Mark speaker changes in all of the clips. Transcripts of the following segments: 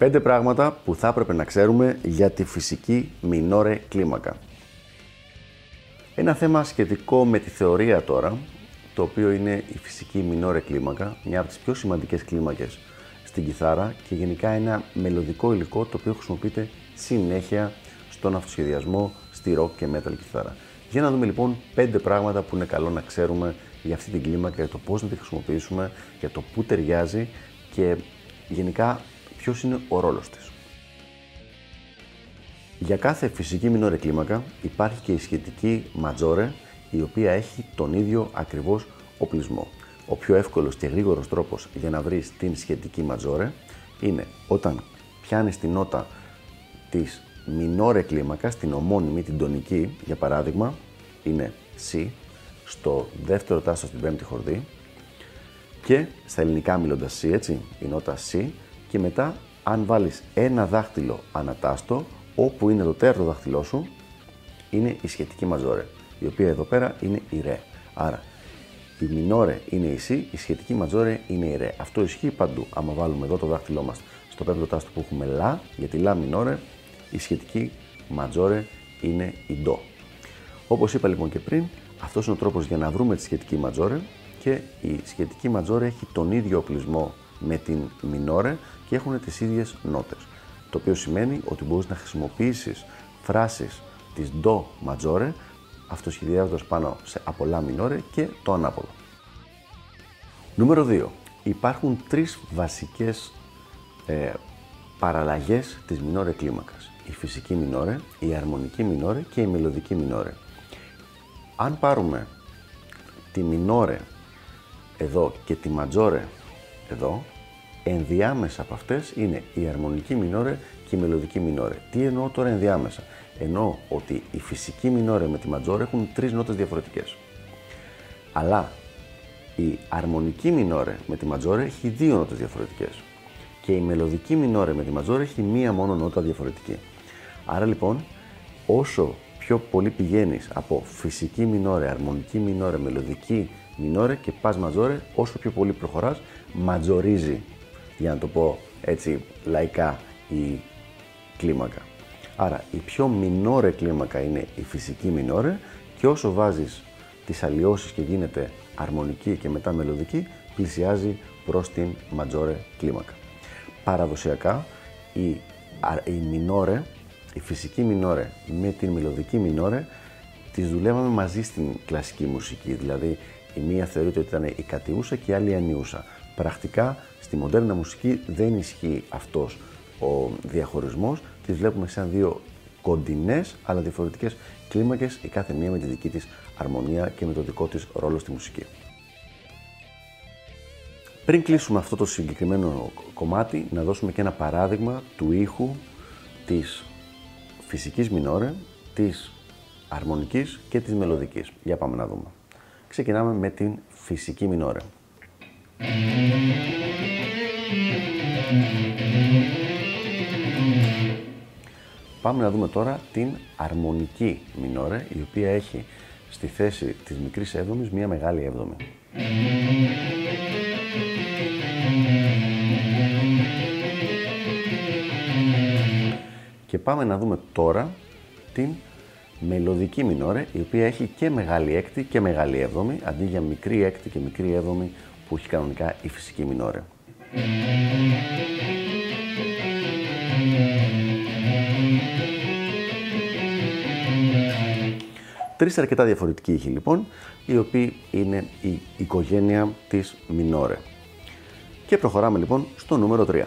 Speaker 1: Πέντε πράγματα που θα έπρεπε να ξέρουμε για τη φυσική μινόρε κλίμακα. Ένα θέμα σχετικό με τη θεωρία τώρα, το οποίο είναι η φυσική μινόρε κλίμακα, μια από τις πιο σημαντικές κλίμακες στην κιθάρα και γενικά ένα μελλοντικό υλικό το οποίο χρησιμοποιείται συνέχεια στον αυτοσχεδιασμό στη rock και metal κιθάρα. Για να δούμε λοιπόν πέντε πράγματα που είναι καλό να ξέρουμε για αυτή την κλίμακα, για το πώς να τη χρησιμοποιήσουμε, για το πού ταιριάζει και γενικά ποιος είναι ο ρόλος της. Για κάθε φυσική μινόρε κλίμακα υπάρχει και η σχετική ματζόρε η οποία έχει τον ίδιο ακριβώς οπλισμό. Ο πιο εύκολος και γρήγορος τρόπος για να βρεις την σχετική ματζόρε είναι όταν πιάνεις την νότα της μινόρε κλίμακα, την ομώνυμη, την τονική, για παράδειγμα, είναι C, στο δεύτερο τάστο στην πέμπτη χορδή και στα ελληνικά μιλώντας C, έτσι, η νότα C και μετά αν βάλεις ένα δάχτυλο ανατάστο, όπου είναι το τέρτο δάχτυλό σου, είναι η σχετική μαζόρε, η οποία εδώ πέρα είναι η ρε. Άρα, η μινόρε είναι η σι, η σχετική ματζόρε είναι η ρε. Αυτό ισχύει παντού. Άμα βάλουμε εδώ το δάχτυλό μας στο πέμπτο τάστο που έχουμε λα, γιατί λα μινόρε, η σχετική ματζόρε είναι η ντο. Όπως είπα λοιπόν και πριν, αυτός είναι ο τρόπος για να βρούμε τη σχετική ματζόρε και η σχετική ματζόρε έχει τον ίδιο οπλισμό με την μινόρε και έχουν τις ίδιες νότες. Το οποίο σημαίνει ότι μπορείς να χρησιμοποιήσεις φράσεις της ντο ματζόρε αυτοσχεδιάζοντας πάνω σε από λα μινόρε και το ανάποδο. Νούμερο 2. Υπάρχουν τρεις βασικές ε, παραλλαγές της μινόρε κλίμακας. Η φυσική μινόρε, η αρμονική μινόρε και η μελωδική μινόρε. Αν πάρουμε τη μινόρε εδώ και τη ματζόρε εδώ, ενδιάμεσα από αυτές είναι η αρμονική μινόρε και η μελωδική μινόρε. Τι εννοώ τώρα ενδιάμεσα; Εννοώ ότι η φυσική μινόρε με τη ματζόρε έχουν τρεις νότες διαφορετικές. Αλλά η αρμονική μινόρε με τη ματζόρε έχει δύο νότες διαφορετικές. Και η μελωδική μινόρε με τη ματζόρε έχει μία μόνο νότα διαφορετική. Άρα λοιπόν, όσο πιο πολύ πηγαίνεις από φυσική μινόρε, αρμονική μινόρε, μελωδική μινόρε και πας ματζόρε, όσο πιο πολύ προχωράς, ματζορίζει, για να το πω έτσι λαϊκά, η κλίμακα. Άρα η πιο μινόρε κλίμακα είναι η φυσική μινόρε και όσο βάζεις τις αλλοιώσεις και γίνεται αρμονική και μετά μελωδική, πλησιάζει προς την ματζόρε κλίμακα. Παραδοσιακά η, η μινόρε, η φυσική μινόρε με την μελωδική μινόρε τις δουλεύαμε μαζί στην κλασική μουσική, δηλαδή η μία θεωρείται ότι ήταν η κατιούσα και η άλλη η ανιούσα. Πρακτικά στη μοντέρνα μουσική δεν ισχύει αυτός ο διαχωρισμός, τις βλέπουμε σαν δύο κοντινές αλλά διαφορετικές κλίμακες, η κάθε μία με τη δική της αρμονία και με το δικό της ρόλο στη μουσική. Πριν κλείσουμε αυτό το συγκεκριμένο κομμάτι, να δώσουμε και ένα παράδειγμα του ήχου της φυσικής μινόρε, της αρμονικής και της μελωδικής. Για πάμε να δούμε. Ξεκινάμε με την φυσική μινόρε. Πάμε να δούμε τώρα την αρμονική μινόρε, η οποία έχει στη θέση της μικρής έβδομης μία μεγάλη έβδομη. Και πάμε να δούμε τώρα την μελωδική μινόρε, η οποία έχει και μεγάλη έκτη και μεγάλη έβδομη, αντί για μικρή έκτη και μικρή έβδομη που έχει κανονικά η φυσική μινόρε. Τρεις αρκετά διαφορετικοί ήχοι λοιπόν, οι οποίοι είναι η οικογένεια της μινόρε. Και προχωράμε λοιπόν στο νούμερο 3.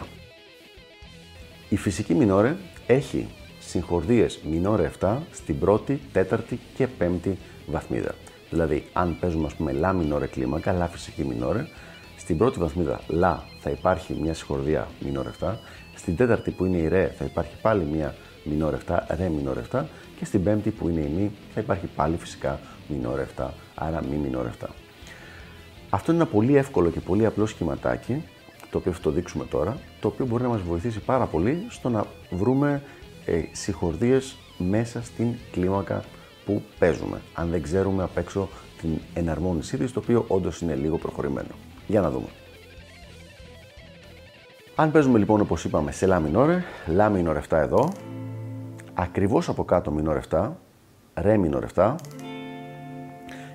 Speaker 1: Η φυσική μινόρε έχει συγχορδίες μινόρε 7 στην πρώτη, τέταρτη και πέμπτη βαθμίδα. Δηλαδή, αν παίζουμε ας πούμε λα μινόρε κλίμακα, λα φυσική μινόρε, στην πρώτη βαθμίδα λα θα υπάρχει μια συγχορδία μινόρε 7, στην τέταρτη που είναι η ρε θα υπάρχει πάλι μια μινόρε 7, ρε μινόρε 7 και στην πέμπτη που είναι η μη θα υπάρχει πάλι φυσικά μινόρε 7, άρα μη μινόρε 7. Αυτό είναι ένα πολύ εύκολο και πολύ απλό σχηματάκι, το οποίο θα το δείξουμε τώρα, το οποίο μπορεί να μας βοηθήσει πάρα πολύ στο να βρούμε ε, συγχορδίες μέσα στην κλίμακα που παίζουμε, αν δεν ξέρουμε απ' έξω την εναρμόνισή της, το οποίο όντως είναι λίγο προχωρημένο. Για να δούμε. Αν παίζουμε λοιπόν όπως είπαμε σε λα μινόρε, λα μινόρε 7 εδώ, ακριβώς από κάτω μινόρε 7, ρε μινόρε 7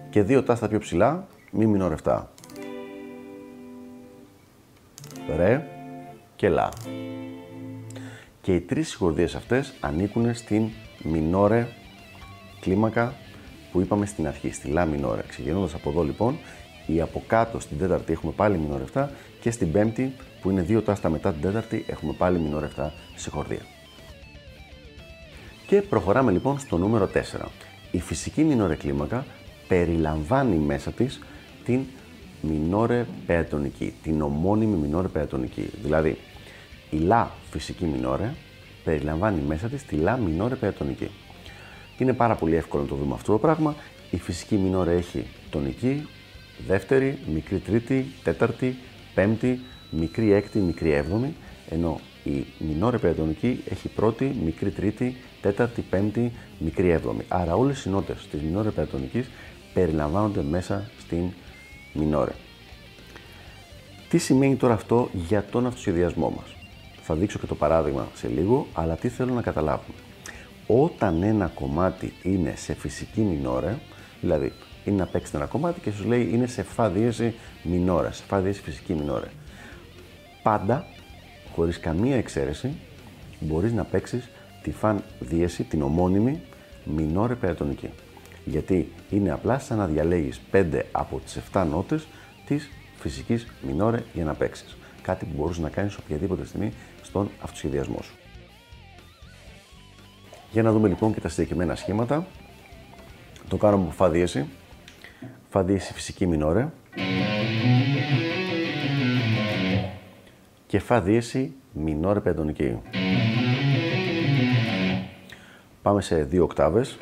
Speaker 1: και δύο τάστα πιο ψηλά, μη μινόρε 7. Ρε και λα. Και οι τρεις συγχορδίες αυτές ανήκουν στην μινόρε κλίμακα που είπαμε στην αρχή, στη λα μινόρε. Ξεκινώντας από εδώ λοιπόν, ή από κάτω στην τέταρτη έχουμε πάλι μινόρε 7 και στην πέμπτη που είναι δύο τάστα μετά την τέταρτη έχουμε πάλι μινόρε 7 συγχορδία. Και προχωράμε λοιπόν στο νούμερο 4. Η φυσική μινόρε κλίμακα περιλαμβάνει μέσα της την μινόρε πεατονική, την ομώνυμη μινόρε πεατονική. Δηλαδή, η λα φυσική μινόρε περιλαμβάνει μέσα της τη λα μινόρε πεατονική. Είναι πάρα πολύ εύκολο να το δούμε αυτό το πράγμα. Η φυσική μινόρε έχει τονική, δεύτερη, μικρή τρίτη, τέταρτη, πέμπτη, μικρή έκτη, μικρή έβδομη, ενώ η μινόρε πεατονική έχει πρώτη, μικρή τρίτη, τέταρτη, πέμπτη, μικρή έβδομη. Άρα όλες οι νότες της μινόρε πεατονικής περιλαμβάνονται μέσα στην μινόρε. Τι σημαίνει τώρα αυτό για τον αυτοσχεδιασμό μας; Θα δείξω και το παράδειγμα σε λίγο, αλλά τι θέλω να καταλάβουμε. Όταν ένα κομμάτι είναι σε φυσική μινόρε, δηλαδή είναι να παίξετε ένα κομμάτι και σου λέει είναι σε φα δίεση μινόρε, σε φα δίεση φυσική μινόρε. Πάντα, χωρίς καμία εξαίρεση, μπορείς να παίξεις τη φαν δίεση, την ομώνυμη μινόρε περατονική. Γιατί είναι απλά σαν να διαλέγεις 5 από τις 7 νότες της φυσικής μινόρε για να παίξεις. Κάτι που μπορείς να κάνεις οποιαδήποτε στιγμή στον αυτοσχεδιασμό σου. Για να δούμε λοιπόν και τα συγκεκριμένα σχήματα. Το κάνουμε από φα δίεση. Φα δίεση φυσική μινόρε. Και φα δίεση μινόρε πεντονική. Πάμε σε δύο οκτάβες.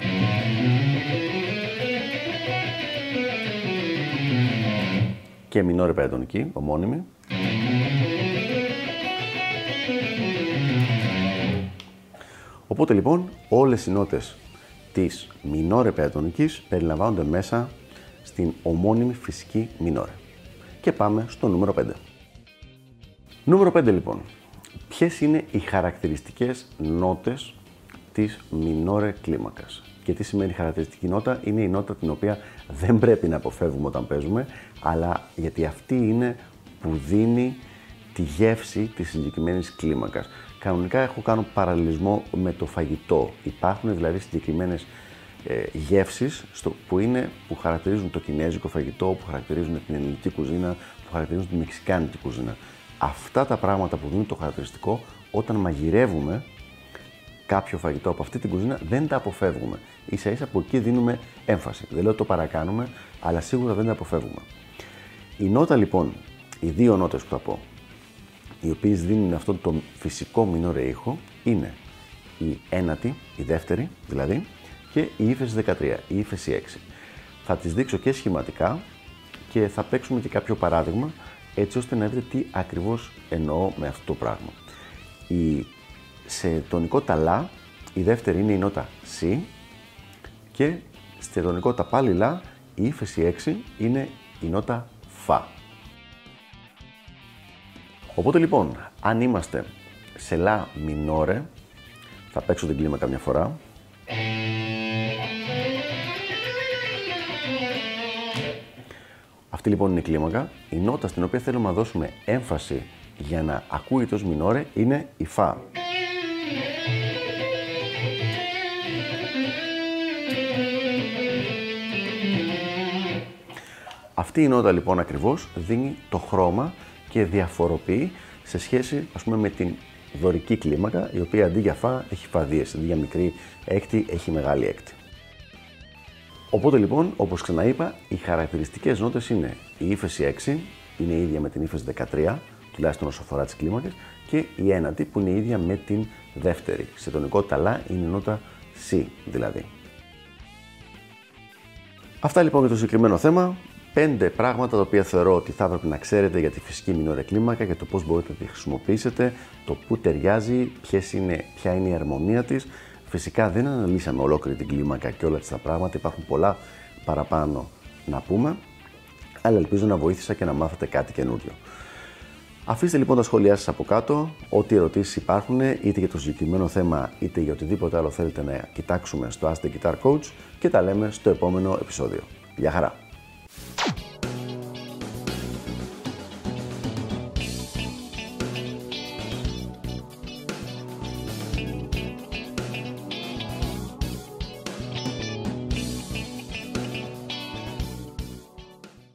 Speaker 1: Και μινόρε πεντονική, ομώνυμη. Οπότε λοιπόν όλες οι νότες της μινόρε πεατονικής περιλαμβάνονται μέσα στην ομώνυμη φυσική μινόρε. Και πάμε στο νούμερο 5. Νούμερο 5 λοιπόν. Ποιες είναι οι χαρακτηριστικές νότες της μινόρε κλίμακας; Και τι σημαίνει χαρακτηριστική νότα, είναι η νότα την οποία δεν πρέπει να αποφεύγουμε όταν παίζουμε, αλλά γιατί αυτή είναι που δίνει τη γεύση της συγκεκριμένης κλίμακας. Κανονικά έχω κάνω παραλληλισμό με το φαγητό. Υπάρχουν δηλαδή συγκεκριμένες ε, γεύσεις στο, που, είναι, που χαρακτηρίζουν το κινέζικο φαγητό, που χαρακτηρίζουν την ελληνική κουζίνα, που χαρακτηρίζουν τη μεξικάνικη κουζίνα. Αυτά τα πράγματα που δίνουν το χαρακτηριστικό, όταν μαγειρεύουμε κάποιο φαγητό από αυτή την κουζίνα, δεν τα αποφεύγουμε. σα ίσα από εκεί δίνουμε έμφαση. Δεν λέω ότι το παρακάνουμε, αλλά σίγουρα δεν τα αποφεύγουμε. Η νότα λοιπόν, οι δύο νότες που θα πω, οι οποίες δίνουν αυτό το φυσικό μινόρε ήχο, είναι η ένατη, η δεύτερη δηλαδή, και η ύφεση 13, η ύφεση 6. Θα τις δείξω και σχηματικά και θα παίξουμε και κάποιο παράδειγμα έτσι ώστε να δείτε τι ακριβώς εννοώ με αυτό το πράγμα. Η, σε τονικό τα η δεύτερη είναι η νότα C και σε τονικό τα πάλι λα, η ύφεση 6 είναι η νότα Φα. Οπότε λοιπόν, αν είμαστε σε λα μινόρε, θα παίξω την κλίμακα μια φορά. Αυτή λοιπόν είναι η κλίμακα. Η νότα στην οποία θέλουμε να δώσουμε έμφαση για να ακούγεται ως μινόρε είναι η Φα. Αυτή η νότα λοιπόν ακριβώς δίνει το χρώμα και διαφοροποιεί σε σχέση ας πούμε με την δωρική κλίμακα η οποία αντί για φα έχει φαδίες, αντί για μικρή έκτη έχει μεγάλη έκτη. Οπότε λοιπόν, όπως ξαναείπα, οι χαρακτηριστικές νότες είναι η ύφεση 6, είναι ίδια με την ύφεση 13, τουλάχιστον όσο αφορά τις κλίμακες, και η ένατη που είναι η ίδια με την δεύτερη. Σε τονικότητα λα είναι η νότα C δηλαδή. Αυτά λοιπόν για το συγκεκριμένο θέμα. Πέντε πράγματα τα οποία θεωρώ ότι θα έπρεπε να ξέρετε για τη φυσική μινόρια κλίμακα, για το πώς μπορείτε να τη χρησιμοποιήσετε, το πού ταιριάζει, είναι, ποια είναι η αρμονία της. Φυσικά δεν αναλύσαμε ολόκληρη την κλίμακα και όλα τα πράγματα, υπάρχουν πολλά παραπάνω να πούμε, αλλά ελπίζω να βοήθησα και να μάθετε κάτι καινούριο. Αφήστε λοιπόν τα σχόλιά σας από κάτω, ό,τι ερωτήσεις υπάρχουν, είτε για το συγκεκριμένο θέμα, είτε για οτιδήποτε άλλο θέλετε να κοιτάξουμε στο Ask the Guitar Coach και τα λέμε στο επόμενο επεισόδιο. Γεια χαρά!